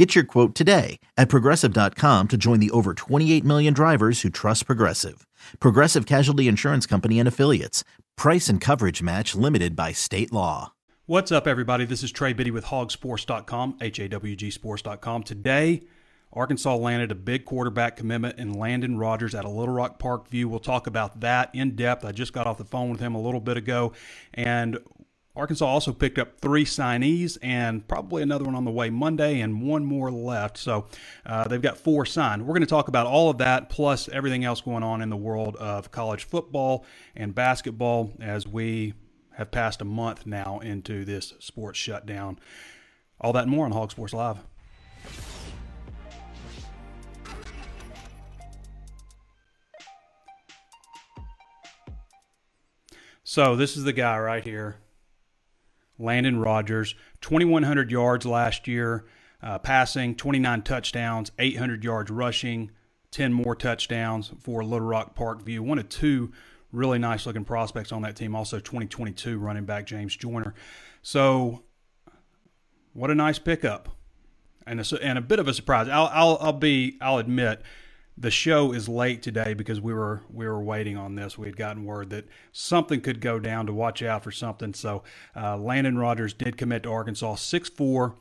Get your quote today at progressive.com to join the over 28 million drivers who trust Progressive. Progressive Casualty Insurance Company and Affiliates. Price and coverage match limited by state law. What's up, everybody? This is Trey Biddy with hawgsports.com, H A W G sports.com. Today, Arkansas landed a big quarterback commitment in Landon Rogers at a Little Rock Parkview. We'll talk about that in depth. I just got off the phone with him a little bit ago, and Arkansas also picked up three signees and probably another one on the way Monday and one more left. So uh, they've got four signed. We're going to talk about all of that plus everything else going on in the world of college football and basketball as we have passed a month now into this sports shutdown. All that and more on Hog Sports Live. So this is the guy right here Landon Rogers, 2,100 yards last year, uh, passing, 29 touchdowns, 800 yards rushing, 10 more touchdowns for Little Rock Parkview. One of two really nice looking prospects on that team. Also, 2022 running back James Joyner. So, what a nice pickup, and a, and a bit of a surprise. I'll, I'll, I'll be I'll admit the show is late today because we were we were waiting on this. We had gotten word that something could go down to watch out for something. So uh, Landon Rogers did commit to Arkansas, 6'4",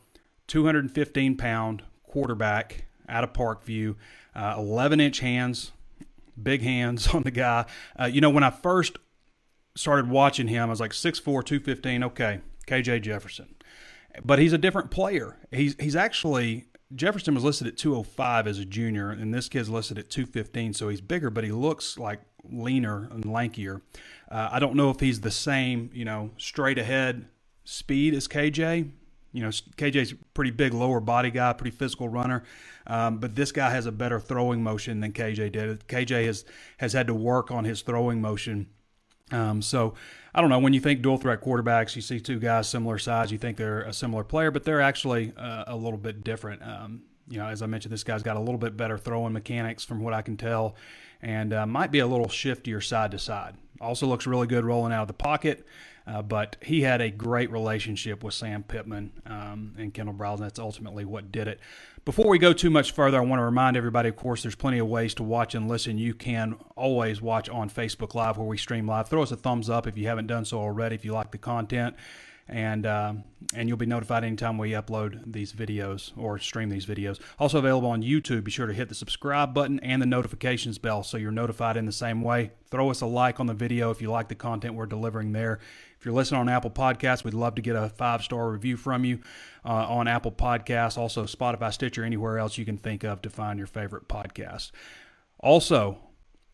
215 pound quarterback out of Parkview, uh, 11 inch hands, big hands on the guy. Uh, you know when I first started watching him, I was like 6'4", 215. Okay, KJ Jefferson, but he's a different player. He's he's actually Jefferson was listed at 205 as a junior, and this kid's listed at 215, so he's bigger, but he looks like leaner and lankier. Uh, I don't know if he's the same, you know, straight ahead speed as KJ. You know, KJ's pretty big lower body guy, pretty physical runner, um, but this guy has a better throwing motion than KJ did. KJ has has had to work on his throwing motion. Um, so I don't know. When you think dual threat quarterbacks, you see two guys similar size, you think they're a similar player, but they're actually uh, a little bit different. Um, you know, as I mentioned, this guy's got a little bit better throwing mechanics from what I can tell, and uh, might be a little shiftier side to side. Also looks really good rolling out of the pocket. Uh, but he had a great relationship with Sam Pittman um, and Kendall Briles, and that's ultimately what did it. Before we go too much further, I want to remind everybody, of course, there's plenty of ways to watch and listen. You can always watch on Facebook Live where we stream live. Throw us a thumbs up if you haven't done so already, if you like the content and uh, and you'll be notified anytime we upload these videos or stream these videos. Also available on YouTube. Be sure to hit the subscribe button and the notifications bell so you're notified in the same way. Throw us a like on the video if you like the content we're delivering there. If you're listening on Apple Podcasts, we'd love to get a five star review from you uh, on Apple Podcasts, also Spotify, Stitcher, anywhere else you can think of to find your favorite podcast. Also,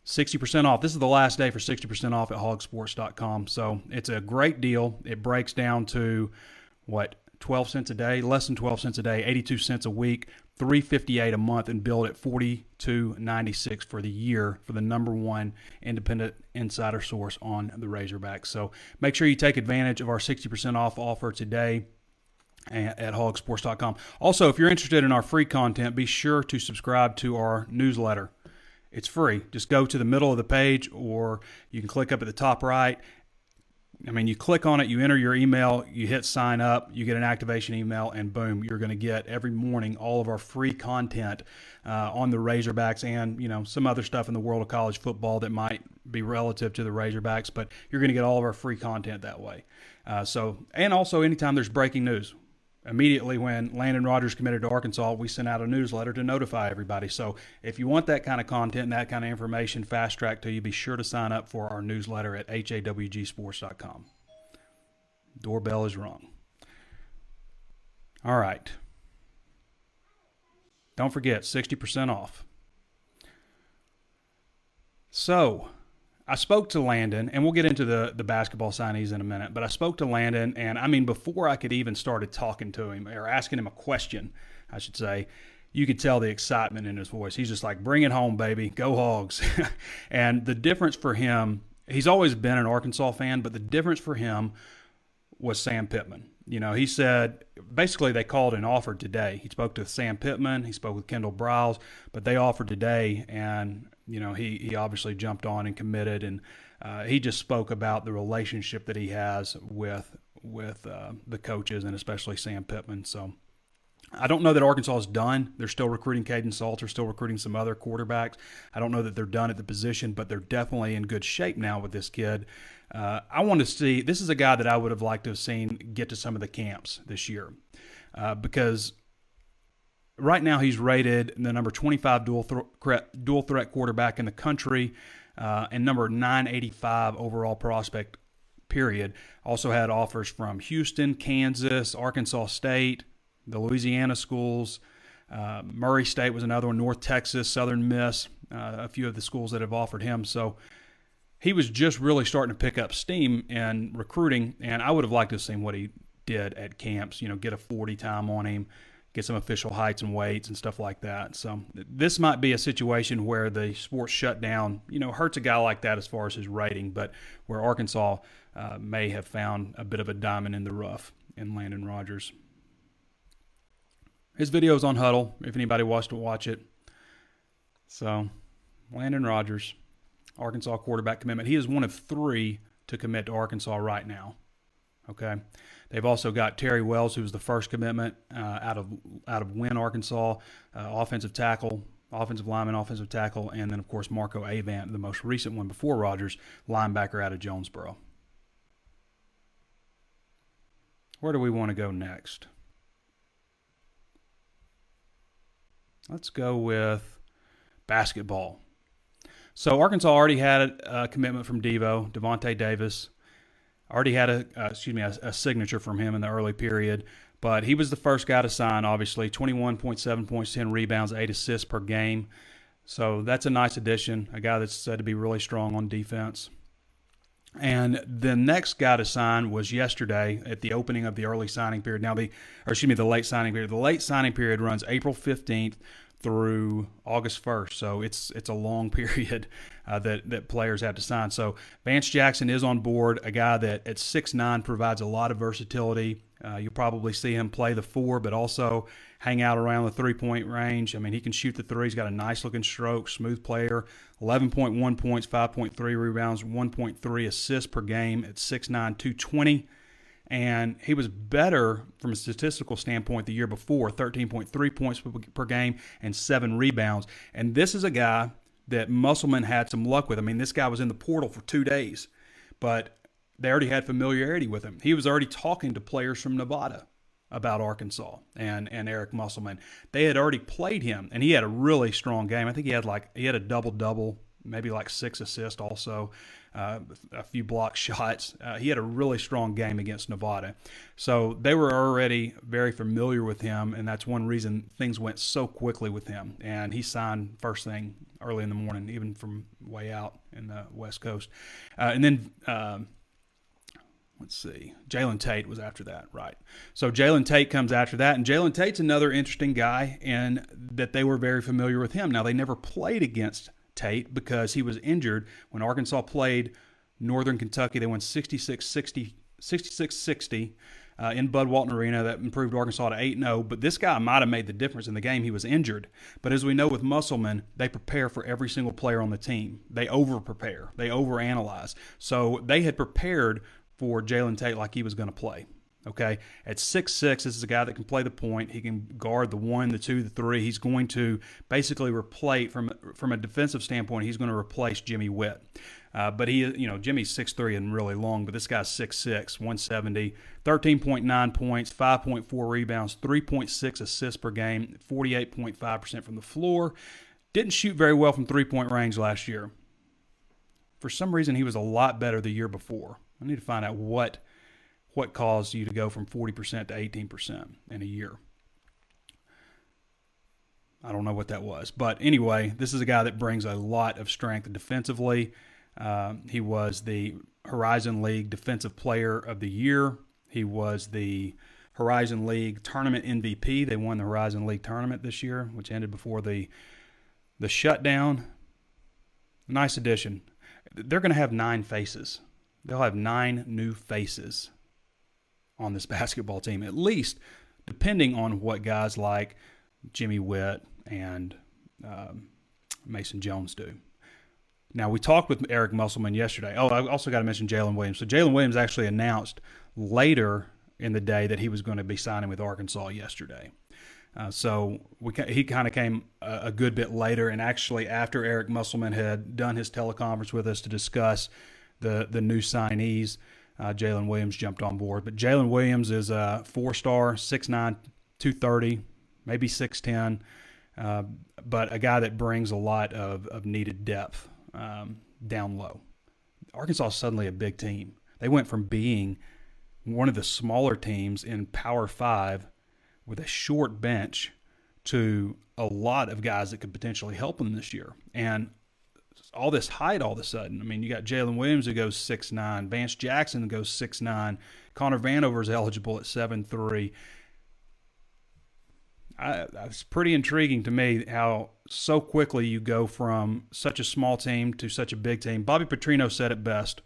60% off. This is the last day for 60% off at hawgsports.com. So it's a great deal. It breaks down to what 12 cents a day, less than 12 cents a day, 82 cents a week, 358 a month and build at 42.96 for the year for the number one independent insider source on the Razorbacks. So make sure you take advantage of our 60% off offer today at hawgsports.com. Also, if you're interested in our free content, be sure to subscribe to our newsletter. It's free. Just go to the middle of the page, or you can click up at the top right. I mean, you click on it, you enter your email, you hit sign up, you get an activation email, and boom, you're going to get every morning all of our free content uh, on the Razorbacks and you know some other stuff in the world of college football that might be relative to the Razorbacks. But you're going to get all of our free content that way. Uh, so, and also anytime there's breaking news, immediately when Landon Rogers committed to Arkansas, we sent out a newsletter to notify everybody. So if you want that kind of content and that kind of information fast track to you, be sure to sign up for our newsletter at hawgsports.com. Doorbell is rung. All right. Don't forget, 60% off. So, I spoke to Landon, and we'll get into the, the basketball signees in a minute, but I spoke to Landon, and I mean, before I could even started talking to him or asking him a question, I should say, you could tell the excitement in his voice. He's just like, bring it home, baby. Go hogs. and the difference for him he's always been an Arkansas fan, but the difference for him was Sam Pittman. You know, he said basically they called and offered today. He spoke to Sam Pittman, he spoke with Kendall Briles, but they offered today, and you know he he obviously jumped on and committed, and uh, he just spoke about the relationship that he has with with uh, the coaches and especially Sam Pittman. So I don't know that Arkansas is done. They're still recruiting Kaidon Salter, still recruiting some other quarterbacks. I don't know that they're done at the position, but they're definitely in good shape now with this kid. Uh, I want to see. This is a guy that I would have liked to have seen get to some of the camps this year, uh, because right now he's rated the number 25 dual threat, dual threat quarterback in the country, uh, and number 985 overall prospect. Period. Also had offers from Houston, Kansas, Arkansas State, the Louisiana schools. Uh, Murray State was another one, North Texas, Southern Miss, uh, a few of the schools that have offered him. So he was just really starting to pick up steam in recruiting, and I would have liked to have seen what he did at camps. You know, get a 40 time on him, get some official heights and weights and stuff like that. So this might be a situation where the sports shutdown, you know, hurts a guy like that as far as his rating, but where Arkansas uh, may have found a bit of a diamond in the rough in Landon Rogers. His video is on Huddle if anybody wants to watch it. So, Landon Rogers, Arkansas quarterback commitment. He is one of three to commit to Arkansas right now. Okay, they've also got Terry Wells, who was the first commitment uh, out of out of Wynne, Arkansas, uh, offensive tackle, offensive lineman, offensive tackle, and then of course Marco Avant, the most recent one before Rogers, linebacker out of Jonesboro. Where do we want to go next? Let's go with basketball. So Arkansas already had a commitment from Devo, Davonte Davis. Already had a uh, excuse me a, a, signature from him in the early period, but he was the first guy to sign. Obviously, 21.7 points, 10 rebounds, eight assists per game. So that's a nice addition. A guy that's said to be really strong on defense. And the next guy to sign was yesterday at the opening of the early signing period. Now the, or excuse me, the late signing period. The late signing period runs April fifteenth through August first, so it's it's a long period uh, that that players have to sign. So Vance Jackson is on board, a guy that at six nine provides a lot of versatility. Uh, you'll probably see him play the four, but also hang out around the three point range. I mean, he can shoot the three. He's got a nice looking stroke, smooth player. 11.1 points, 5.3 rebounds, 1.3 assists per game at 6'9, 220. And he was better from a statistical standpoint the year before 13.3 points per game and seven rebounds. And this is a guy that Musselman had some luck with. I mean, this guy was in the portal for two days, but they already had familiarity with him. He was already talking to players from Nevada about Arkansas and and Eric Musselman. They had already played him, and he had a really strong game. I think he had like he had a double double, maybe like six assists also, uh, a few block shots. Uh, he had a really strong game against Nevada, so they were already very familiar with him, and that's one reason things went so quickly with him. And he signed first thing early in the morning, even from way out in the West Coast, uh, and then. Um, let's see, Jalen Tate was after that, right? So Jalen Tate comes after that, and Jalen Tate's another interesting guy in that they were very familiar with him. Now they never played against Tate because he was injured when Arkansas played Northern Kentucky. They won 66-60, 66-60 uh, in Bud Walton Arena. That improved Arkansas to 8 0. But this guy might have made the difference in the game. He was injured. But as we know with Musselman, they prepare for every single player on the team. They over prepare, they over analyze. So they had prepared for Jalen Tate like he was going to play. Okay, at six six, this is a guy that can play the point. He can guard the one, the two, the three. He's going to basically replace from from a defensive standpoint. He's going to replace Jimmy Whitt. Uh, but he, you know, Jimmy's six three and really long, but this guy's 6'6", 170, 13.9 points, 5.4 rebounds, 3.6 assists per game, 48.5% from the floor. Didn't shoot very well from three point range last year. For some reason, he was a lot better the year before. I need to find out what what caused you to go from 40% to 18% in a year. I don't know what that was. But anyway, this is a guy that brings a lot of strength defensively. Uh, he was the Horizon League Defensive Player of the Year. He was the Horizon League Tournament MVP. They won the Horizon League Tournament this year, which ended before the the shutdown. Nice addition they're going to have nine faces. They'll have nine new faces on this basketball team, at least, depending on what guys like Jimmy Whitt and um, Mason Jones do. Now, we talked with Eric Musselman yesterday. Oh, I also got to mention Jaylin Williams. So, Jaylin Williams actually announced later in the day that he was going to be signing with Arkansas yesterday. Uh, so we, he kind of came a, a, good bit later, and actually after Eric Musselman had done his teleconference with us to discuss the the new signees, uh, Jaylin Williams jumped on board. But Jaylin Williams is a four star, 6'9", 230, maybe 6'10", uh, but a guy that brings a lot of, of needed depth um, down low. Arkansas is suddenly a big team. They went from being one of the smaller teams in Power Five with a short bench to a lot of guys that could potentially help them this year. And all this height all of a sudden. I mean, you got Jaylin Williams who goes six nine, Vance Jackson goes six nine, Connor Vanover is eligible at seven three. I, it's pretty intriguing to me how so quickly you go from such a small team to such a big team. Bobby Petrino said it best.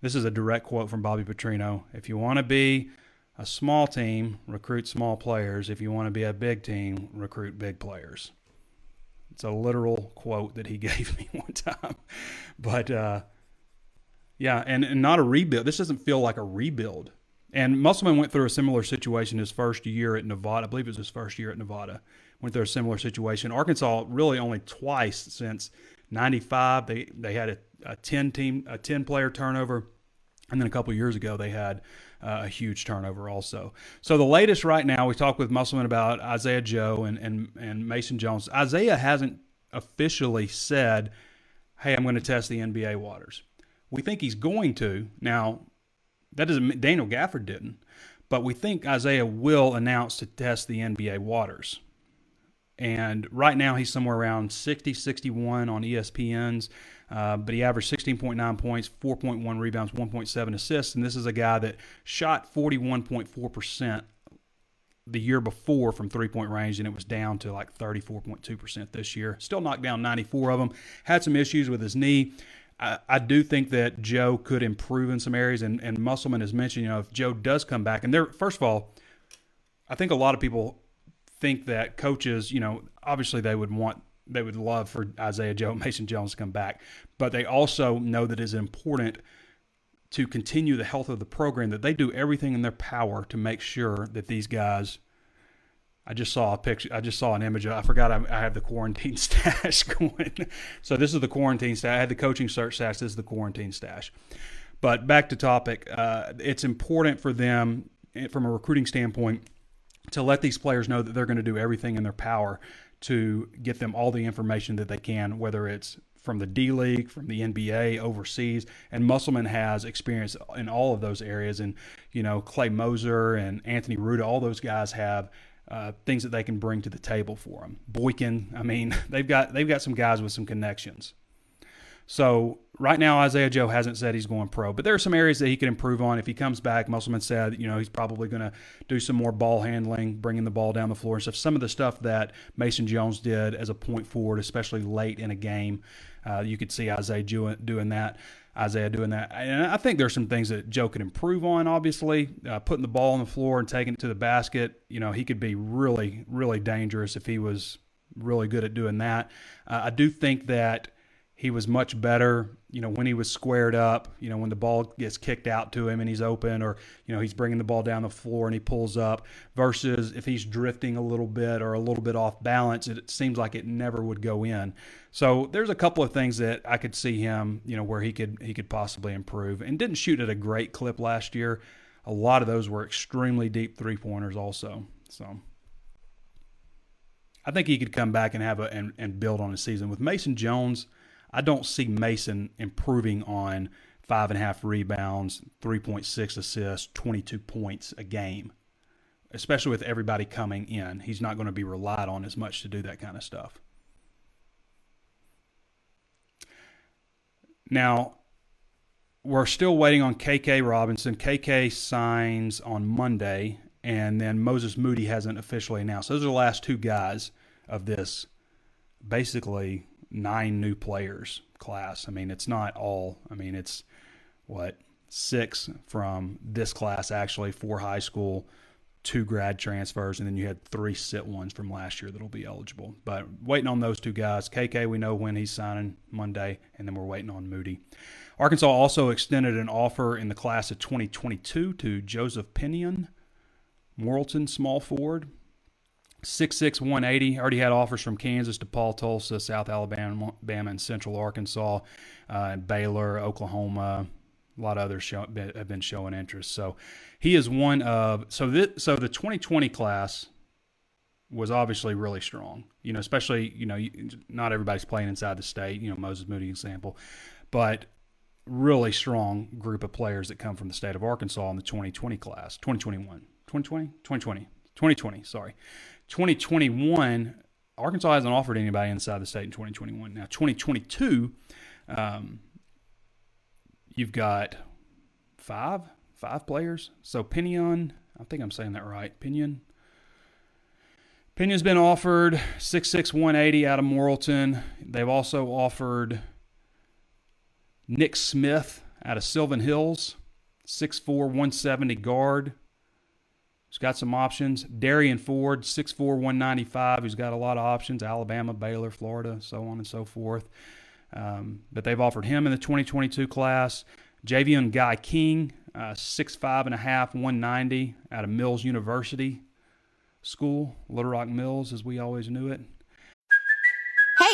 This is a direct quote from Bobby Petrino. If you want to be a small team, recruit small players. If you want to be a big team, recruit big players. It's a literal quote that he gave me one time. But uh, yeah, and, and not a rebuild. This doesn't feel like a rebuild. And Musselman went through a similar situation his first year at Nevada. I believe it was his first year at Nevada. Went through a similar situation. Arkansas really only twice since '95 they they had a, a ten team a ten player turnover, and then a couple years ago they had uh, a huge turnover also. So the latest right now, we talked with Musselman about Isaiah Joe and, and, and Mason Jones. Isaiah hasn't officially said, hey, I'm going to test the NBA waters. We think he's going to. Now, that doesn't Daniel Gafford didn't, but we think Isaiah will announce to test the NBA waters. And right now he's somewhere around 60, 61 on ESPN's uh, but he averaged 16.9 points, 4.1 rebounds, 1.7 assists. And this is a guy that shot 41.4% the year before from three point range, and it was down to like 34.2% this year. Still knocked down 94 of them. Had some issues with his knee. I, do think that Joe could improve in some areas, and, and Musselman has mentioned, you know, if Joe does come back, and there, first of all, I think a lot of people think that coaches, you know, obviously they would want they would love for Isaiah Joe Mason Jones to come back, but they also know that it's important to continue the health of the program. That they do everything in their power to make sure that these guys. I just saw a picture. I just saw an image. I forgot I, I have the quarantine stash going. so this is the quarantine stash. I had the coaching search stash. This is the quarantine stash. But back to topic. Uh, it's important for them, eh, from a recruiting standpoint, to let these players know that they're going to do everything in their power to get them all the information that they can, whether it's from the D League, from the NBA, overseas. And Musselman has experience in all of those areas. And, you know, Clay Moser and Anthony Ruta, all those guys have uh, things that they can bring to the table for them. Boykin, I mean, they've got they've got some guys with some connections. So right now, Isaiah Joe hasn't said he's going pro, but there are some areas that he can improve on. If he comes back, Musselman said, you know, he's probably going to do some more ball handling, bringing the ball down the floor and stuff. Some of the stuff that Mason Jones did as a point forward, especially late in a game, uh, you could see Isaiah doing, doing that. Isaiah doing that. And I think there's some things that Joe could improve on, obviously. Uh, putting the ball on the floor and taking it to the basket, you know, he could be really, really dangerous if he was really good at doing that. Uh, I do think that he was much better, you know, when he was squared up, you know, when the ball gets kicked out to him and he's open or, you know, he's bringing the ball down the floor and he pulls up versus if he's drifting a little bit or a little bit off balance, it seems like it never would go in. So there's a couple of things that I could see him, you know, where he could he could possibly improve and didn't shoot at a great clip last year. A lot of those were extremely deep three-pointers also. So I think he could come back and have a and, and build on his season with Mason Jones – I don't see Mason improving on five and a half rebounds, 3.6 assists, 22 points a game, especially with everybody coming in. He's not going to be relied on as much to do that kind of stuff. Now, we're still waiting on KK Robinson. KK signs on Monday, and then Moses Moody hasn't officially announced. Those are the last two guys of this basically nine new players class. I mean, it's not all. I mean, it's what six from this class actually, four high school, two grad transfers, and then you had three sit ones from last year that'll be eligible. But waiting on those two guys. KK, we know when he's signing Monday, and then we're waiting on Moody. Arkansas also extended an offer in the class of 2022 to Joseph Pinion, Morrilton small forward. 6'6", 180. Already had offers from Kansas, DePaul, Tulsa, South Alabama, Alabama and Central Arkansas, uh, Baylor, Oklahoma. A lot of others show, have been showing interest. So he is one of so this, so the 2020 class was obviously really strong. You know, especially you know not everybody's playing inside the state. You know, Moses Moody example, but really strong group of players that come from the state of Arkansas in the 2020 class, 2021, 2020, 2020, 2020. Sorry, 2021. Arkansas hasn't offered anybody inside the state in 2021. Now 2022, um, you've got five five players. So Pinion, I think I'm saying that right. Pinion. Pinion's been offered 6'6", 180 out of Morrilton. They've also offered Nick Smith out of Sylvan Hills, six four one seventy guard. He's got some options. Darian Ford, 6'4", 195. He's got a lot of options. Alabama, Baylor, Florida, so on and so forth. Um, but they've offered him in the 2022 class. Javian Guy King, uh, six five and a half, 190 out of Mills University School, Little Rock Mills, as we always knew it.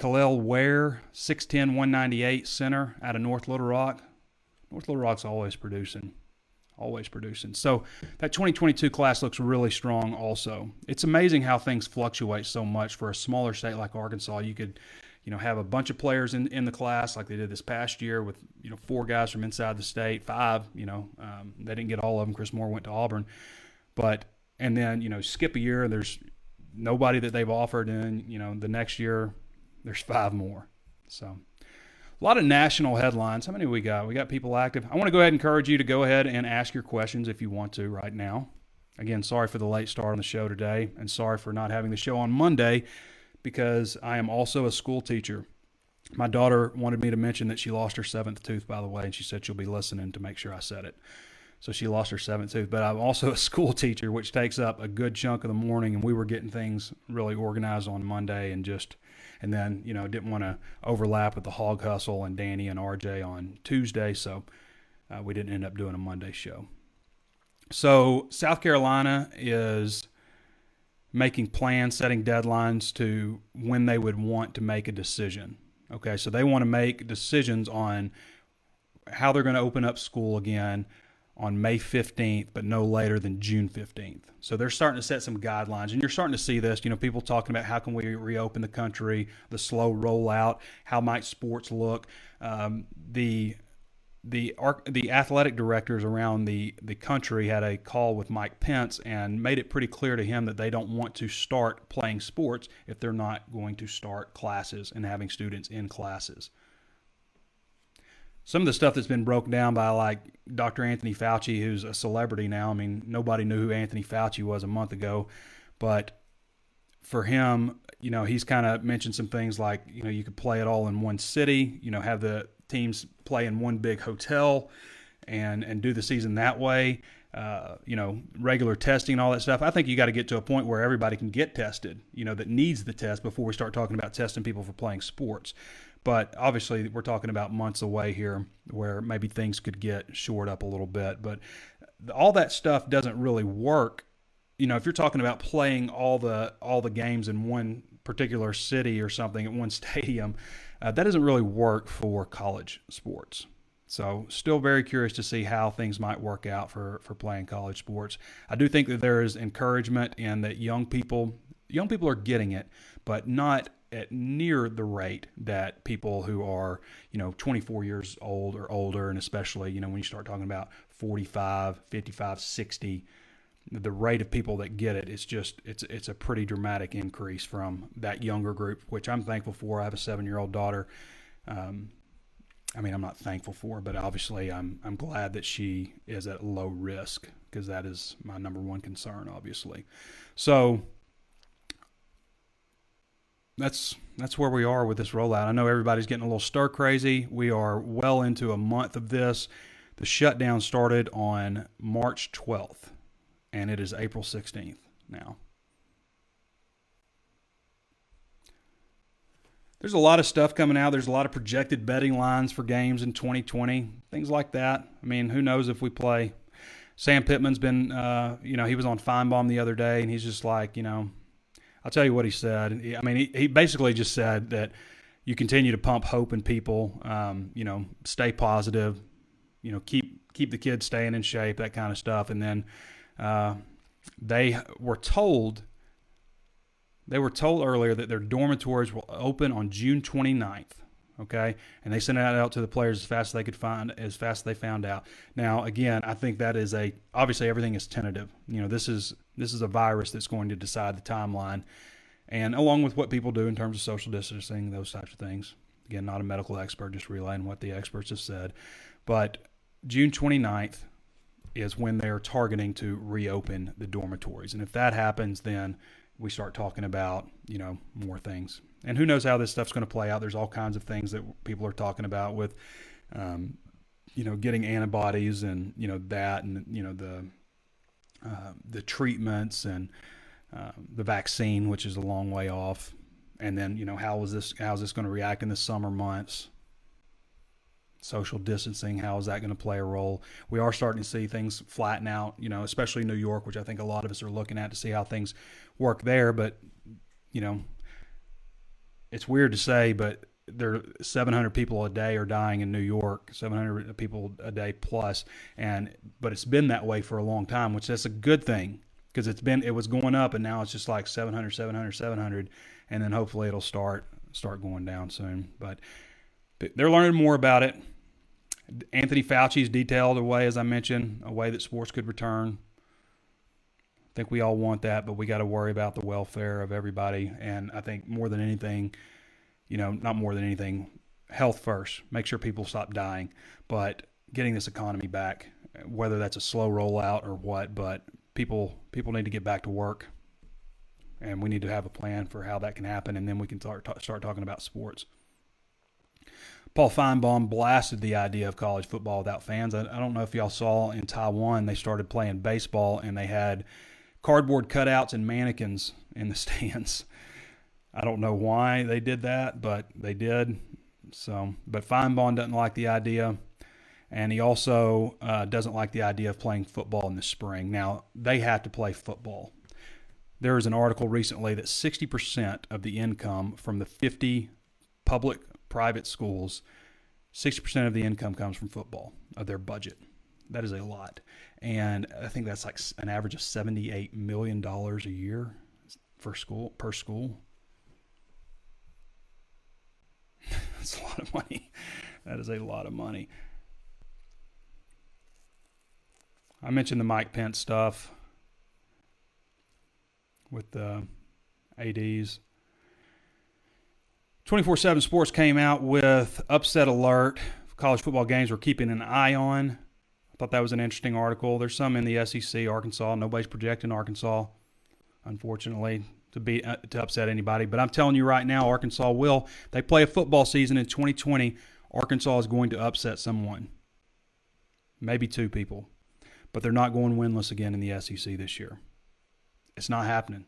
Kel'el Ware, 6'10, 198 center out of North Little Rock. North Little Rock's always producing. Always producing. So that 2022 class looks really strong also. It's amazing how things fluctuate so much for a smaller state like Arkansas. You could you know, have a bunch of players in, in the class like they did this past year with, you know, four guys from inside the state, five, you know, um, they didn't get all of them. Chris Moore went to Auburn. But, and then, you know, skip a year, and there's nobody that they've offered. And, you know, the next year, there's five more. So, a lot of national headlines. How many we got? We got people active. I want to go ahead and encourage you to go ahead and ask your questions if you want to right now. Again, sorry for the late start on the show today, and sorry for not having the show on Monday because I am also a school teacher. My daughter wanted me to mention that she lost her seventh tooth, by the way, and she said she'll be listening to make sure I said it. So she lost her seventh tooth. But I'm also a school teacher, which takes up a good chunk of the morning, and we were getting things really organized on Monday and just and then you know didn't want to overlap with the hog hustle and Danny and RJ on Tuesday, so uh, we didn't end up doing a Monday show. So South Carolina is making plans, setting deadlines to when they would want to make a decision. Okay, so they want to make decisions on how they're going to open up school again on May 15th, but no later than June 15th. So they're starting to set some guidelines, and you're starting to see this. You know, people talking about how can we reopen the country, the slow rollout, how might sports look. Um, the the the athletic directors around the the country had a call with Mike Pence and made it pretty clear to him that they don't want to start playing sports if they're not going to start classes and having students in classes. Some of the stuff that's been broken down by like Dr. Anthony Fauci, who's a celebrity now. I mean, nobody knew who Anthony Fauci was a month ago, but for him, you know, he's kind of mentioned some things like, you know, you could play it all in one city, you know, have the teams play in one big hotel and and do the season that way. Uh, you know, regular testing and all that stuff. I think you got to get to a point where everybody can get tested. You know, that needs the test before we start talking about testing people for playing sports. But obviously, we're talking about months away here, where maybe things could get shored up a little bit. But all that stuff doesn't really work. You know, if you're talking about playing all the all the games in one particular city or something at one stadium, uh, that doesn't really work for college sports. So, still very curious to see how things might work out for, for playing college sports. I do think that there is encouragement and that young people young people are getting it, but not at near the rate that people who are, you know, 24 years old or older, and especially, you know, when you start talking about 45, 55, 60, the rate of people that get it is just it's it's a pretty dramatic increase from that younger group, which I'm thankful for. I have a seven year old daughter. Um, I mean, I'm not thankful for, but obviously, I'm I'm glad that she is at low risk because that is my number one concern, obviously. So that's that's where we are with this rollout. I know everybody's getting a little stir crazy. We are well into a month of this. The shutdown started on March 12th, and it is April 16th now. There's a lot of stuff coming out. There's a lot of projected betting lines for games in 2020, things like that. I mean, who knows if we play? Sam Pittman's been, uh, you know, he was on Finebaum the other day, and he's just like, you know, I'll tell you what he said. I mean, he, he basically just said that you continue to pump hope in people. Um, you know, stay positive. You know, keep keep the kids staying in shape, that kind of stuff. And then uh, they were told they were told earlier that their dormitories will open on June 29th. Okay, and they sent it out to the players as fast as they could find, as fast as they found out. Now, again, I think that is a obviously everything is tentative. You know, this is this is a virus that's going to decide the timeline, and along with what people do in terms of social distancing, those types of things. Again, not a medical expert, just relaying what the experts have said. But June 29th is when they're targeting to reopen the dormitories, and if that happens, then we start talking about you know more things and who knows how this stuff's going to play out. There's all kinds of things that people are talking about with, um, you know, getting antibodies and you know that and you know the uh, the treatments and uh, the vaccine, which is a long way off. And then you know how is this how is this going to react in the summer months? Social distancing, how is that going to play a role? We are starting to see things flatten out, you know, especially New York, which I think a lot of us are looking at to see how things work there. But you know, it's weird to say, but there 700 people a day are dying in New York, 700 people a day plus, and but it's been that way for a long time, which that's a good thing because it's been it was going up and now it's just like 700, 700, 700, and then hopefully it'll start start going down soon. But they're learning more about it. Anthony Fauci's detailed a way, as I mentioned, a way that sports could return. I think we all want that, but we got to worry about the welfare of everybody. And I think more than anything, you know, not more than anything, health first. Make sure people stop dying, but getting this economy back, whether that's a slow rollout or what, but people people need to get back to work, and we need to have a plan for how that can happen, and then we can start start talking about sports. Paul Finebaum blasted the idea of college football without fans. I, I don't know if y'all saw in Taiwan they started playing baseball and they had cardboard cutouts and mannequins in the stands. I don't know why they did that, but they did. So, but Finebaum doesn't like the idea, and he also uh, doesn't like the idea of playing football in the spring. Now they have to play football. There was an article recently that 60% of the income from the 50 public private schools, 60% of the income comes from football of their budget. That is a lot and I think that's like an average of seventy-eight million dollars a year for school per school. that's a lot of money. That is a lot of money. I mentioned the Mike Pence stuff with the ads. 24/7 Sports came out with upset alert. College football games we're keeping an eye on. Thought that was an interesting article. There's some in the SEC, Arkansas. Nobody's projecting Arkansas, unfortunately, to be uh, to upset anybody. But I'm telling you right now, Arkansas will. They play a football season in 2020. Arkansas is going to upset someone, maybe two people, but they're not going winless again in the SEC this year. It's not happening.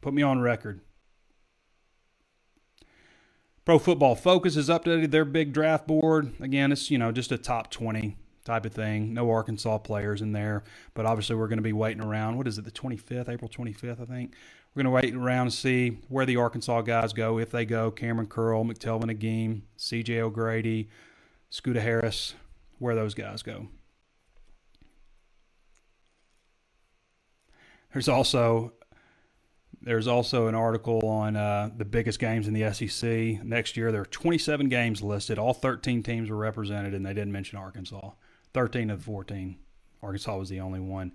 Put me on record. Pro Football Focus has updated their big draft board. Again, it's you know just a top 20 type of thing. No Arkansas players in there, but obviously we're going to be waiting around. What is it, the 25th, April 25th, I think? We're going to wait around to see where the Arkansas guys go, if they go. Kamren Curl, McTelvin Agim, CJ O'Grady, Scooter Harris, where those guys go. There's also there's also an article on uh, the biggest games in the SEC next year. There are 27 games listed. All 13 teams were represented, and they didn't mention Arkansas. 13 of the 14. Arkansas was the only one.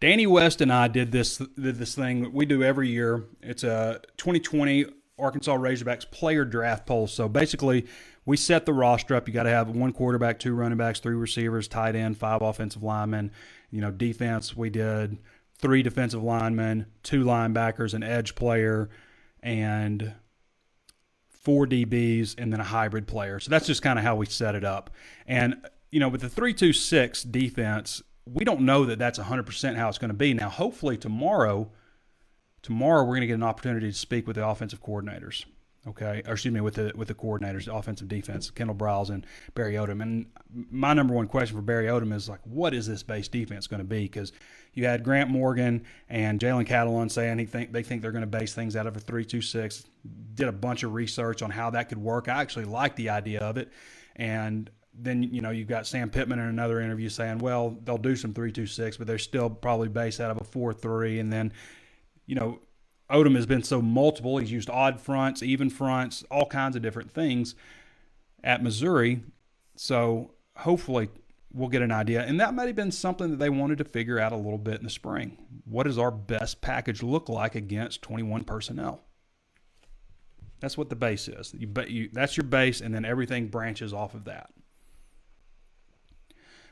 Danny West and I did this did this thing we do every year. It's a 2020 Arkansas Razorbacks player draft poll. So basically, we set the roster up. You got to have one quarterback, two running backs, three receivers, tight end, five offensive linemen. You know, defense we did three defensive linemen, two linebackers, an edge player, and four DBs, and then a hybrid player. So that's just kind of how we set it up. And you know, with the three-two-six defense, we don't know that that's 100% how it's going to be. Now, hopefully tomorrow, tomorrow we're going to get an opportunity to speak with the offensive coordinators okay, or excuse me, with the with the coordinators, the offensive defense, Kendall Briles and Barry Odom. And my number one question for Barry Odom is like, what is this base defense going to be? Because you had Grant Morgan and Jalen Catalon saying he think they think they're going to base things out of a three-two-six. Did a bunch of research on how that could work. I actually like the idea of it, and then you know you've got Sam Pittman in another interview saying, well, they'll do some three-two-six, but they're still probably based out of a four-three, and then you know Odom has been so multiple. He's used odd fronts, even fronts, all kinds of different things at Missouri. So hopefully we'll get an idea. And that might have been something that they wanted to figure out a little bit in the spring. What does our best package look like against 21 personnel? That's what the base is. You, you, that's your base, and then everything branches off of that.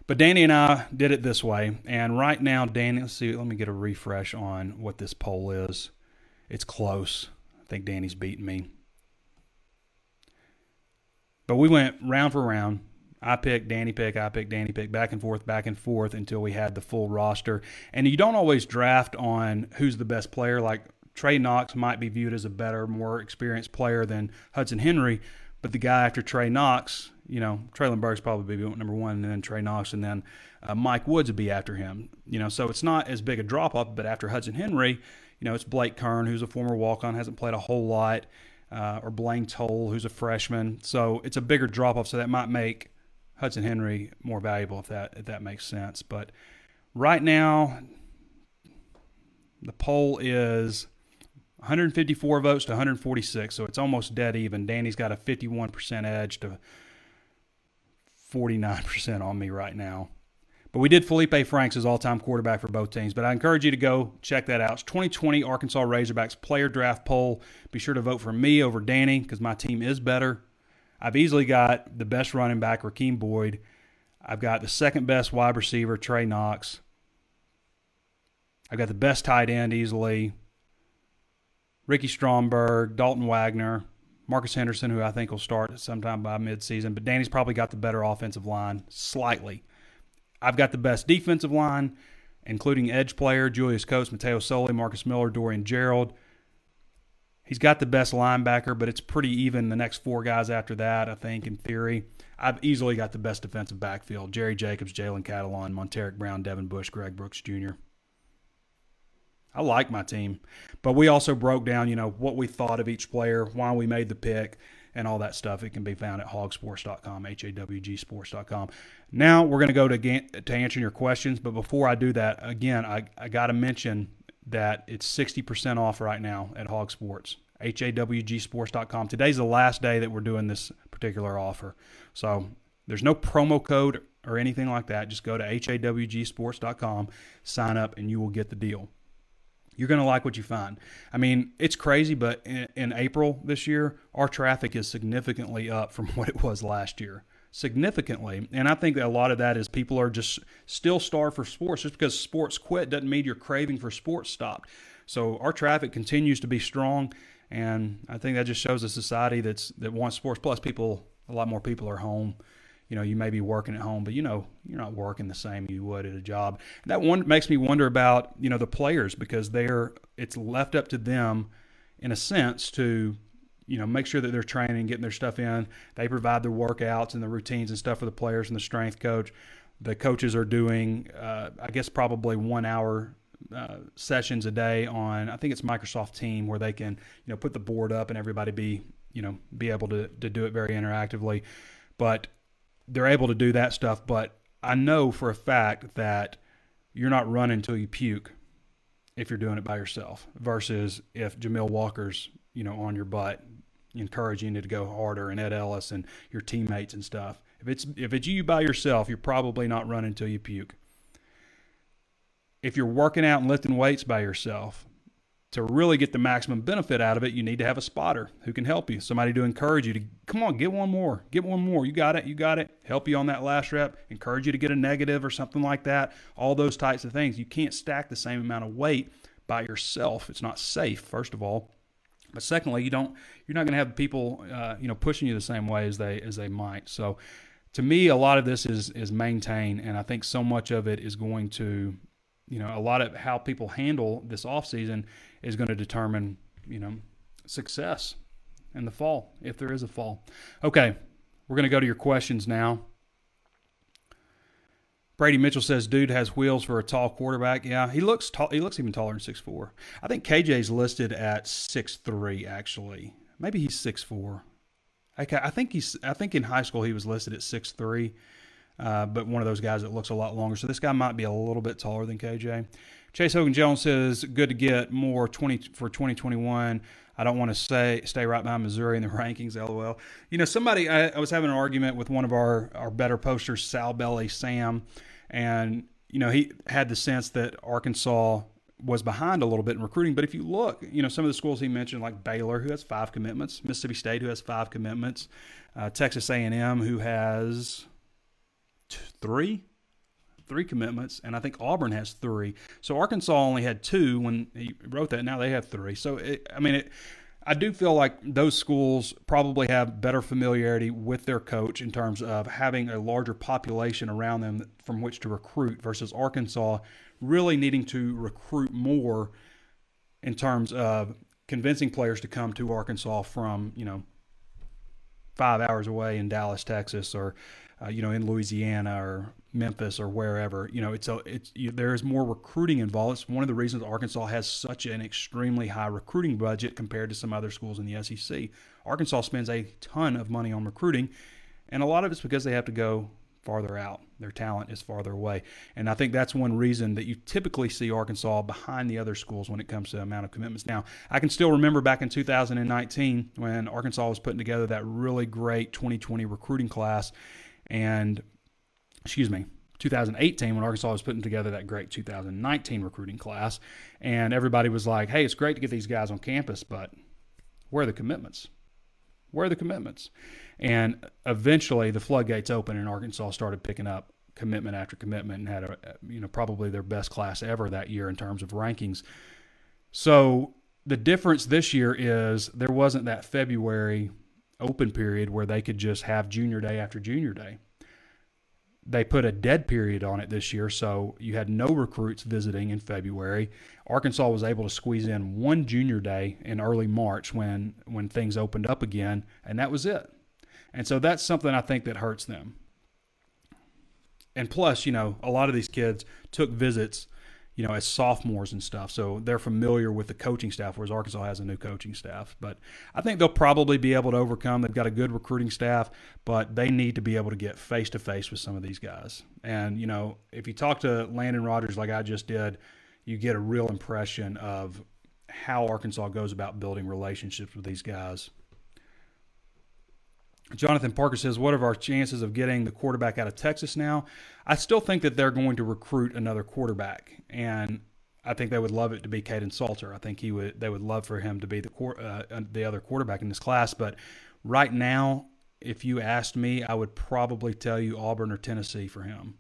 But Danny and I did it this way. And right now, Danny, let's see, let me get a refresh on what this poll is. It's close. I think Danny's beating me. But we went round for round. I picked, Danny pick, I picked, Danny pick, back and forth, back and forth until we had the full roster. And you don't always draft on who's the best player. Like Trey Knox might be viewed as a better, more experienced player than Hudson Henry, but the guy after Trey Knox, you know, Treylon Burks probably be number one, and then Trey Knox, and then uh, Mike Woods would be after him. You know, so it's not as big a drop off. But after Hudson Henry, you know, it's Blake Kern, who's a former walk on, hasn't played a whole lot, uh, or Blaine Toll, who's a freshman. So it's a bigger drop off. So that might make Hudson Henry more valuable if that if that makes sense. But right now, the poll is 154 votes to 146, so it's almost dead even. Danny's got a 51% edge to 49% on me right now. But we did Felipe Franks as all time quarterback for both teams. But I encourage you to go check that out. It's 2020 Arkansas Razorbacks player draft poll. Be sure to vote for me over Danny because my team is better. I've easily got the best running back, Rakeem Boyd. I've got the second best wide receiver, Trey Knox. I've got the best tight end easily, Ricky Stromberg, Dalton Wagner, Marcus Henderson, who I think will start sometime by midseason. But Danny's probably got the better offensive line slightly. I've got the best defensive line, including edge player Julius Coates, Mataio Soli, Marcus Miller, Dorian Gerald. He's got the best linebacker, but it's pretty even the next four guys after that, I think, in theory. I've easily got the best defensive backfield Jerry Jacobs, Jalen Catalon, Montaric Brown, Devin Bush, Greg Brooks Jr. I like my team. But we also broke down, you know, what we thought of each player, why we made the pick, and all that stuff. It can be found at hawgsports.com, H A W G sports.com. Now we're going to go to, to answering your questions. But before I do that, again, I, I got to mention that it's 60% off right now at Hawg Sports, H A W G sports.com. Today's the last day that we're doing this particular offer. So there's no promo code or anything like that. Just go to hawgsports.com, sign up, and you will get the deal you're going to like what you find. I mean, it's crazy, but in, in, April this year, our traffic is significantly up from what it was last year. Significantly. And I think a lot of that is people are just still starved for sports. Just because sports quit doesn't mean your craving for sports stopped. So our traffic continues to be strong. And I think that just shows a society that's that wants sports. Plus, people, a lot more people are home you know, you may be working at home, but you know, you're not working the same you would at a job. That one makes me wonder about, you know, the players because they're it's left up to them in a sense to, you know, make sure that they're training, getting their stuff in. They provide the workouts and the routines and stuff for the players and the strength coach. The coaches are doing, uh, I guess, probably one hour uh, sessions a day on I think it's Microsoft Team where they can you know put the board up and everybody be you know be able to to do it very interactively. But they're able to do that stuff, but I know for a fact that you're not running until you puke. if you're doing it by yourself versus if Jamil Walker's, you know, on your butt, encouraging you to go harder and Ed Ellis and your teammates and stuff. If it's if it's you by yourself, you're probably not running until you puke. If you're working out and lifting weights by yourself, to really get the maximum benefit out of it, you need to have a spotter who can help you, somebody to encourage you to come on, get one more, get one more. You got it, you got it. Help you on that last rep, encourage you to get a negative or something like that. All those types of things. You can't stack the same amount of weight by yourself. It's not safe, first of all. But secondly, you don't you're not going to have people uh, you know pushing you the same way as they as they might. So to me, a lot of this is is maintain, and I think so much of it is going to you know a lot of how people handle this off season is going to determine you know success in the fall if there is a fall. Okay, we're going to go to your questions now. Brady Mitchell says, "Dude has wheels for a tall quarterback." Yeah, he looks tall. He looks even taller than six four. I think KJ's listed at six three. Actually, maybe he's six four. Okay, I think he's. I think in high school he was listed at six three, uh, but one of those guys that looks a lot longer. So this guy might be a little bit taller than KJ. Chase Hogan Jones says, "Good to get more twenty for twenty twenty one. I don't want to say stay right behind Missouri in the rankings. LOL. You know, somebody I, I was having an argument with one of our our better posters, Sal Belly Sam, and you know he had the sense that Arkansas was behind a little bit in recruiting. But if you look, you know, some of the schools he mentioned, like Baylor, who has five commitments, Mississippi State, who has five commitments, uh, Texas A&M, who has t- three, three commitments, and I think Auburn has three. So Arkansas only had two when he wrote that. Now they have three. So it, I mean, it, I do feel like those schools probably have better familiarity with their coach in terms of having a larger population around them from which to recruit versus Arkansas really needing to recruit more in terms of convincing players to come to Arkansas from, you know, five hours away in Dallas, Texas, or uh, you know, in Louisiana or Memphis or wherever. You know, it's a it's you, there is more recruiting involved. It's one of the reasons Arkansas has such an extremely high recruiting budget compared to some other schools in the SEC. Arkansas spends a ton of money on recruiting, and a lot of it's because they have to go farther out. Their talent is farther away. And I think that's one reason that you typically see Arkansas behind the other schools when it comes to amount of commitments. Now, I can still remember back in 2019 when Arkansas was putting together that really great 2020 recruiting class and excuse me, 2018 when Arkansas was putting together that great 2019 recruiting class, and everybody was like, "Hey, it's great to get these guys on campus, but where are the commitments? Where are the commitments?" And eventually, the floodgates opened, and Arkansas started picking up commitment after commitment, and had a you know probably their best class ever that year in terms of rankings. So the difference this year is there wasn't that February open period where they could just have junior day after junior day. They put a dead period on it this year, so you had no recruits visiting in February. Arkansas was able to squeeze in one junior day in early March when when things opened up again, and that was it. And so that's something I think that hurts them. And plus, you know, a lot of these kids took visits you know, as sophomores and stuff. So they're familiar with the coaching staff, whereas Arkansas has a new coaching staff. But I think they'll probably be able to overcome. They've got a good recruiting staff, but they need to be able to get face to face with some of these guys. And, you know, if you talk to Landon Rogers like I just did, you get a real impression of how Arkansas goes about building relationships with these guys. Jonathan Parker says, What are our chances of getting the quarterback out of Texas now? I still think that they're going to recruit another quarterback. And I think they would love it to be Kaidon Salter. I think he would. They would love for him to be the uh, the other quarterback in this class. But right now, if you asked me, I would probably tell you Auburn or Tennessee for him,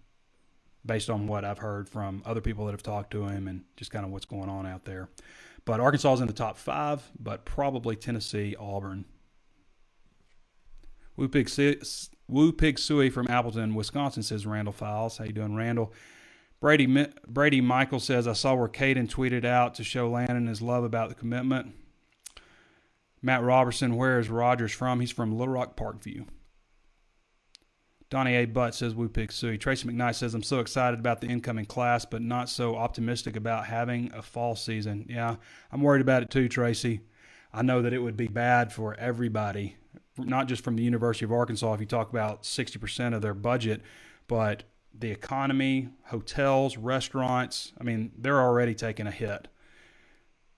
based on what I've heard from other people that have talked to him and just kind of what's going on out there. But Arkansas is in the top five, but probably Tennessee, Auburn, Woo Pig, Suey from Appleton, Wisconsin says Randall Files. How you doing, Randall? Brady Brady Michael says I saw where Caden tweeted out to show Landon his love about the commitment. Matt Robertson, where is Rogers from? He's from Little Rock Parkview. Donnie A. Butt says Woo Pig Suey. Tracy McKnight says I'm so excited about the incoming class, but not so optimistic about having a fall season. Yeah, I'm worried about it too, Tracy. I know that it would be bad for everybody not just from the University of Arkansas, if you talk about 60% of their budget, but the economy, hotels, restaurants, I mean, they're already taking a hit.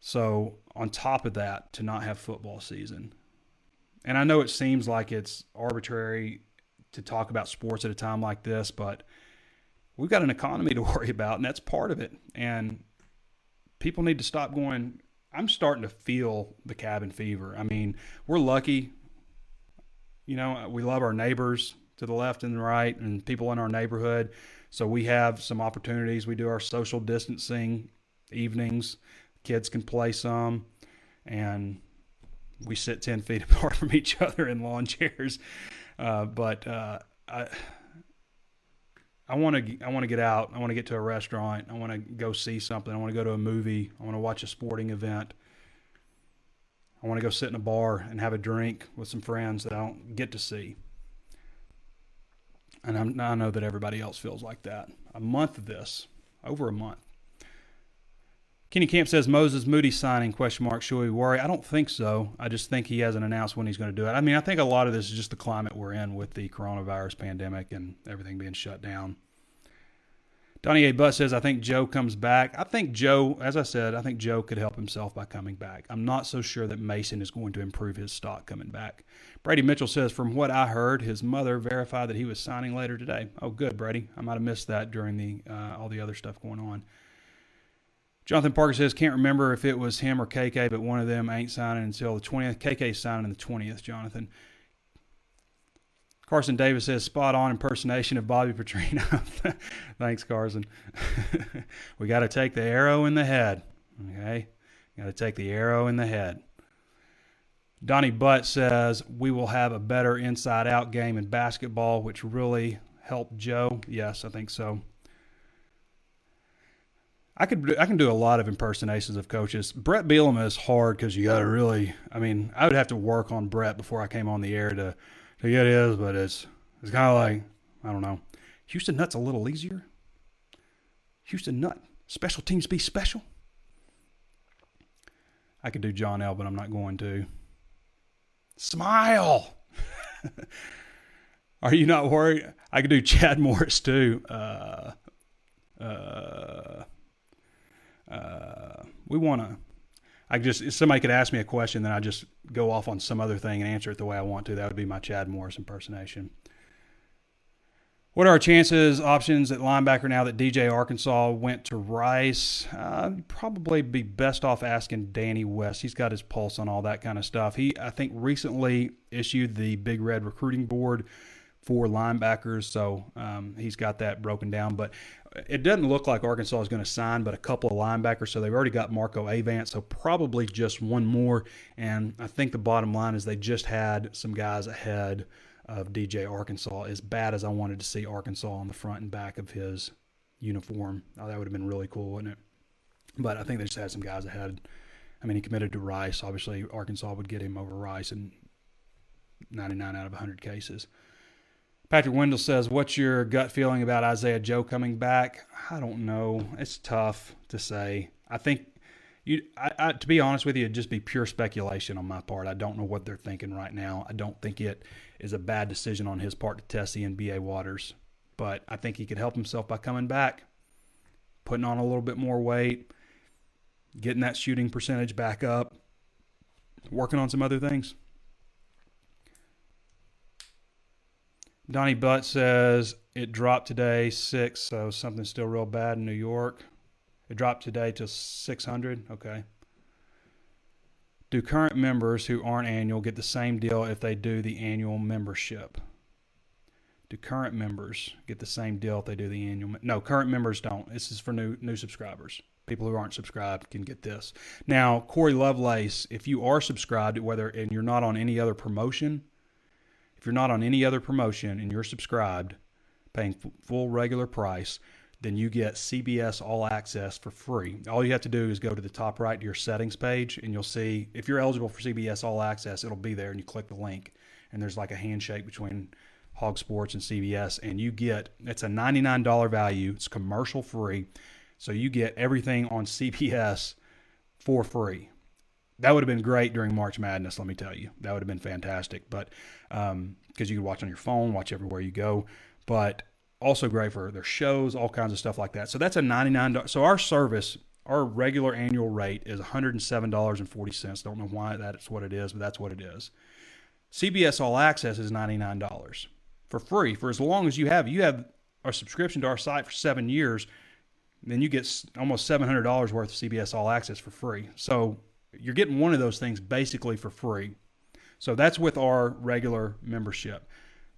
So, on top of that, to not have football season. And I know it seems like it's arbitrary to talk about sports at a time like this, but we've got an economy to worry about, and that's part of it. And people need to stop going. I'm starting to feel the cabin fever. I mean, we're lucky. You know, we love our neighbors to the left and the right and people in our neighborhood. So we have some opportunities. We do our social distancing evenings. Kids can play some, and we sit 10 feet apart from each other in lawn chairs. Uh, but uh, I, I want to I want to get out. I want to get to a restaurant. I want to go see something. I want to go to a movie. I want to watch a sporting event. I want to go sit in a bar and have a drink with some friends that I don't get to see. And I'm, i know that everybody else feels like that. A month of this, over a month. Kenny Camp says Moses Moody signing question mark. Should we worry? I don't think so. I just think he hasn't announced when he's going to do it. I mean, I think a lot of this is just the climate we're in with the coronavirus pandemic and everything being shut down. Donnie A. Butt says, I think Joe comes back. I think Joe, as I said, I think Joe could help himself by coming back. I'm not so sure that Mason is going to improve his stock coming back. Brady Mitchell says, from what I heard, his mother verified that he was signing later today. Oh, good, Brady. I might have missed that during the uh, all the other stuff going on. Jonathan Parker says, can't remember if it was him or KK, but one of them ain't signing until the 20th. KK's signing on the 20th, Jonathan. Carson Davis says, spot on impersonation of Bobby Petrino. Thanks, Carson. we got to take the arrow in the head. Okay? Got to take the arrow in the head. Donnie Butt says, we will have a better inside out game in basketball, which really helped Joe. Yes, I think so. I could I can do a lot of impersonations of coaches. Brett Bielema is hard because you got to really. I mean, I would have to work on Brett before I came on the air to to get his, but it's it's kind of like I don't know. Houston Nutt's a little easier. Houston Nutt special teams be special. I could do John L, but I'm not going to. Smile. Are you not worried? I could do Chad Morris too. Uh, uh, uh, we want to. I just somebody could ask me a question, then I just go off on some other thing and answer it the way I want to. That would be my Chad Morris impersonation. What are our chances, options at linebacker now that DJ Arkansas went to Rice? Uh, probably be best off asking Danny West. He's got his pulse on all that kind of stuff. He, I think, recently issued the Big Red recruiting board for linebackers, so um, he's got that broken down. But it doesn't look like Arkansas is going to sign, but a couple of linebackers. So they've already got Marco Avant, so probably just one more. And I think the bottom line is they just had some guys ahead of DJ Arkansas. As bad as I wanted to see Arkansas on the front and back of his uniform, oh, that would have been really cool, wouldn't it? But I think they just had some guys ahead. I mean, he committed to Rice. Obviously, Arkansas would get him over Rice in 99 out of 100 cases. Patrick Wendell says, What's your gut feeling about Isaiah Joe coming back? I don't know. It's tough to say. I think, you, I, I, to be honest with you, it'd just be pure speculation on my part. I don't know what they're thinking right now. I don't think it is a bad decision on his part to test the NBA waters, but I think he could help himself by coming back, putting on a little bit more weight, getting that shooting percentage back up, working on some other things. Donnie Butt says it dropped today six, so something's still real bad in New York. It dropped today to 600. Okay. Do current members who aren't annual get the same deal if they do the annual membership? Do current members get the same deal if they do the annual? No, current members don't. This is for new new subscribers. People who aren't subscribed can get this. Now, Corey Lovelace, if you are subscribed, whether and you're not on any other promotion, if you're not on any other promotion and you're subscribed, paying full regular price, then you get CBS All Access for free. All you have to do is go to the top right to your settings page, and you'll see if you're eligible for CBS All Access, it'll be there, and you click the link, and there's like a handshake between Hog Sports and CBS, and you get it's a $99 value. It's commercial free, so you get everything on CBS for free that would have been great during March Madness. Let me tell you, that would have been fantastic. But because um, you could watch on your phone, watch everywhere you go, but also great for their shows, all kinds of stuff like that. So that's a ninety nine. So our service, Our regular annual rate is $107.40. Don't know why that's what it is, but that's what it is. CBS All Access is $99 for free for as long as you have. You have a subscription to our site for seven years, then you get almost $700 worth of CBS All Access for free. So you're getting one of those things basically for free. So that's with our regular membership.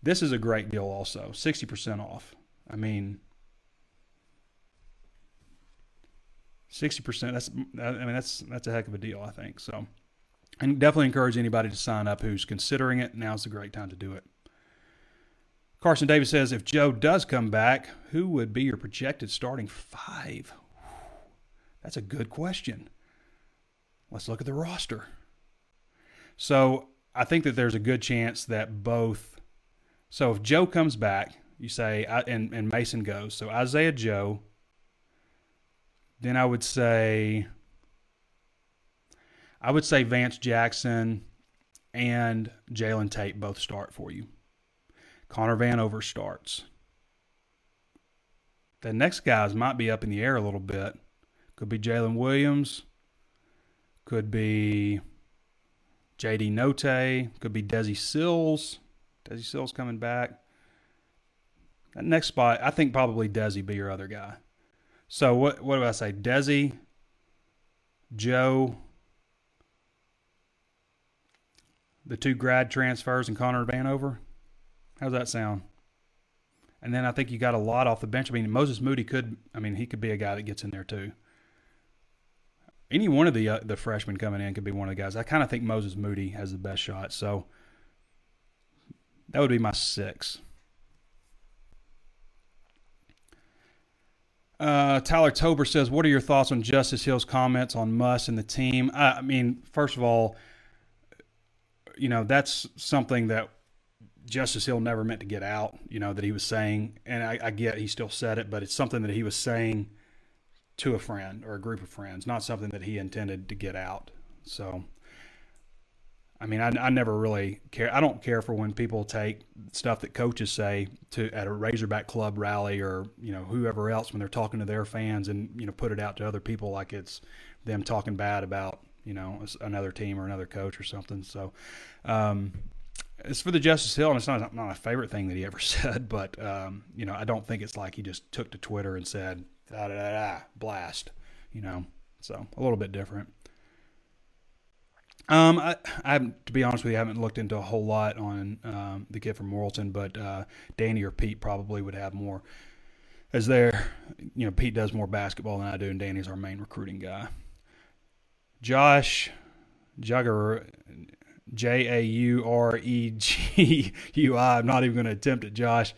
This is a great deal also, 60% off. I mean, 60%, that's, I mean, that's, that's a heck of a deal, I think. So, and definitely encourage anybody to sign up who's considering it. Now's a great time to do it. Carson Davis says, if Joe does come back, who would be your projected starting five? That's a good question. Let's look at the roster. So I think that there's a good chance that both. So if Joe comes back, you say, and, and Mason goes. So Isaiah Joe. Then I would say. I would say Vance Jackson and Jalen Tate both start for you. Connor Vanover starts. The next guys might be up in the air a little bit. Could be Jaylin Williams. Could be JD Notae. Could be Desi Sills. Desi Sills coming back. That next spot, I think probably Desi be your other guy. So what what do I say? Desi, Joe, the two grad transfers, and Connor Vanover. How's that sound? And then I think you got a lot off the bench. I mean, Moses Moody could. I mean, he could be a guy that gets in there too. Any one of the uh, the freshmen coming in could be one of the guys. I kind of think Moses Moody has the best shot. So that would be my six. Uh, Tyler Tober says, "What are your thoughts on Justice Hill's comments on Muss and the team?" I, I mean, first of all, you know that's something that Justice Hill never meant to get out. You know that he was saying, and I, I get he still said it, but it's something that he was saying to a friend or a group of friends, not something that he intended to get out. So, I mean, I, I never really care. I don't care for when people take stuff that coaches say to at a Razorback Club rally or you know whoever else when they're talking to their fans and you know put it out to other people like it's them talking bad about you know another team or another coach or something. So, um, it's for the Justice Hill, and it's not not a favorite thing that he ever said, but um, you know, I don't think it's like he just took to Twitter and said, da da da, da blast, you know. So a little bit different. Um, I, I to be honest with you, I haven't looked into a whole lot on um, the kid from Morrilton, but uh, Danny or Pete probably would have more. As there, you know, Pete does more basketball than I do, and Danny's our main recruiting guy. Josh Jugger, J A U R E G U I. I'm not even going to attempt it, Josh.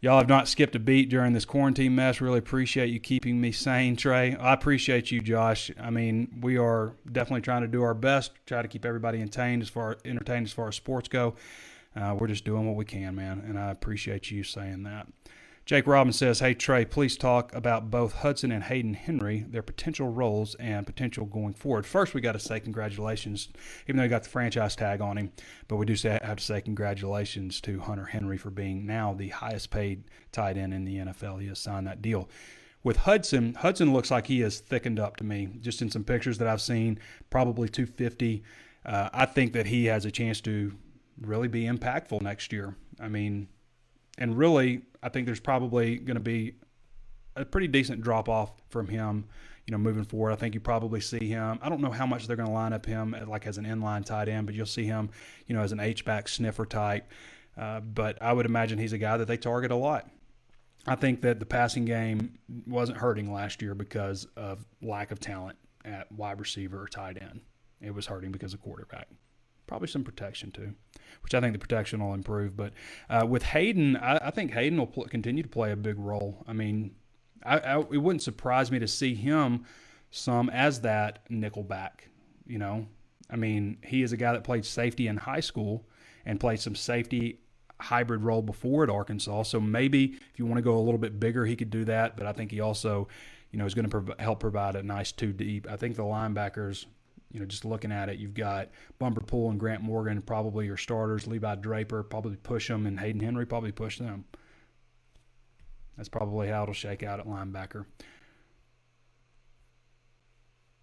Y'all have not skipped a beat during this quarantine mess. Really appreciate you keeping me sane, Trey. I appreciate you, Josh. I mean, we are definitely trying to do our best, try to keep everybody entertained as far entertained as far as sports go. Uh, we're just doing what we can, man, and I appreciate you saying that. Jake Robbins says, Hey, Trey, please talk about both Hudson and Hayden Henry, their potential roles and potential going forward. First, we got to say congratulations, even though he got the franchise tag on him, but we do have to say congratulations to Hunter Henry for being now the highest paid tight end in the NFL. He has signed that deal. With Hudson, Hudson looks like he has thickened up to me, just in some pictures that I've seen, probably 250. Uh, I think that he has a chance to really be impactful next year. I mean, and really, I think there's probably going to be a pretty decent drop off from him. You know, moving forward, I think you probably see him. I don't know how much they're going to line up him like as an inline tight end, but you'll see him, you know, as an H back sniffer type. Uh, but I would imagine he's a guy that they target a lot. I think that the passing game wasn't hurting last year because of lack of talent at wide receiver or tight end. It was hurting because of quarterback. Probably some protection too which I think the protection will improve. But uh, with Hayden, I, I, think Hayden will pl- continue to play a big role. I mean, I, I, it wouldn't surprise me to see him some as that nickel back. You know, I mean, he is a guy that played safety in high school and played some safety hybrid role before at Arkansas. So maybe if you want to go a little bit bigger, he could do that. But I think he also, you know, is going to prov- help provide a nice two deep. I think the linebackers you know, just looking at it, you've got Bumper Pool and Grant Morgan, probably your starters. Levi Draper, probably push them, and Hayden Henry, probably push them. That's probably how it'll shake out at linebacker.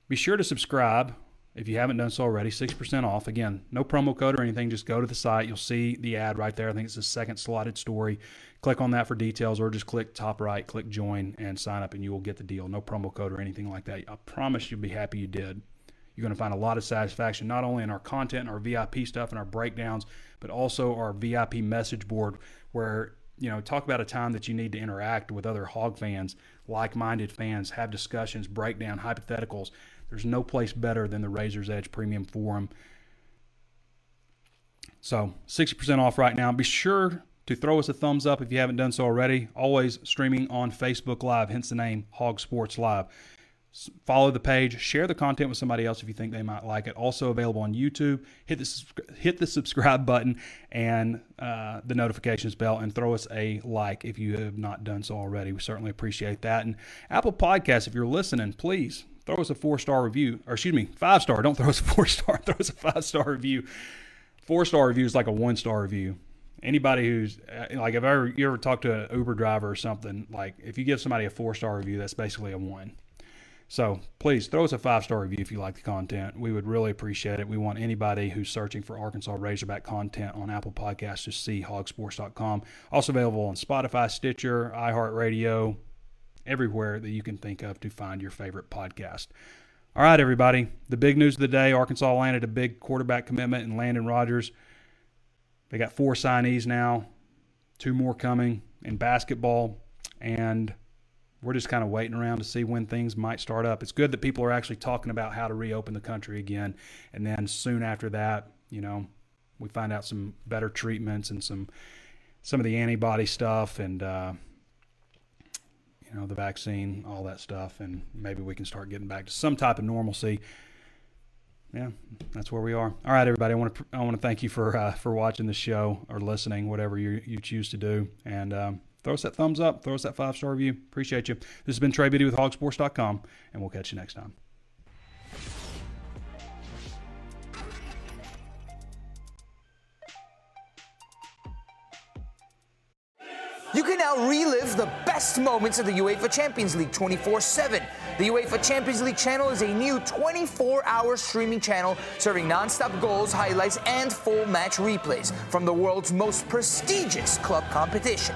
be sure to subscribe if you haven't done so already. 6% off. Again, no promo code or anything. Just go to the site. You'll see the ad right there. I think it's the second slotted story. Click on that for details or just click top right, click join, and sign up, and you will get the deal. No promo code or anything like that. I promise you'll be happy you did. You're going to find a lot of satisfaction, not only in our content, our VIP stuff, and our breakdowns, but also our VIP message board where you know, talk about a time that you need to interact with other hog fans, like minded fans, have discussions, break down hypotheticals. There's no place better than the Razor's Edge Premium Forum. So, 60% off right now. Be sure to throw us a thumbs up if you haven't done so already. Always streaming on Facebook Live, hence the name Hog Sports Live follow the page, share the content with somebody else if you think they might like it. Also available on YouTube. Hit the hit the subscribe button and uh, the notifications bell, and throw us a like if you have not done so already. We certainly appreciate that. And Apple Podcasts, if you're listening, please throw us a four star review, or excuse me, five star. Don't throw us a four star. throw us a five star review. Four star review is like a one star review anybody who's uh, like if ever you ever talk to an Uber driver or something, like if you give somebody a four star review, that's basically a one. So please throw us a five star review if you like the content. We would really appreciate it. We want anybody who's searching for Arkansas Razorback content on Apple Podcasts to see hawgsports.com. Also available on Spotify, Stitcher, iHeartRadio, everywhere that you can think of to find your favorite podcast. All right, everybody. The big news of the day Arkansas landed a big quarterback commitment in Landon Rogers. They got four signees now, two more coming in basketball. And we're just kind of waiting around to see when things might start up. It's good that people are actually talking about how to reopen the country again. And then soon after that, you know, we find out some better treatments and some some of the antibody stuff and uh, you know the vaccine, all that stuff, and maybe we can start getting back to some type of normalcy. Yeah, that's where we are. All right, everybody. I want to I want to thank you for uh, for watching the show or listening, whatever you you choose to do, and. Um, throw us that thumbs up, throw us that five star review. Appreciate you. This has been Trey Biddy with hawgsports.com, and we'll catch you next time. You can now relive the best moments of the UEFA Champions League 24 7. The UEFA Champions League channel is a new 24 hour streaming channel serving non stop goals, highlights, and full match replays from the world's most prestigious club competition.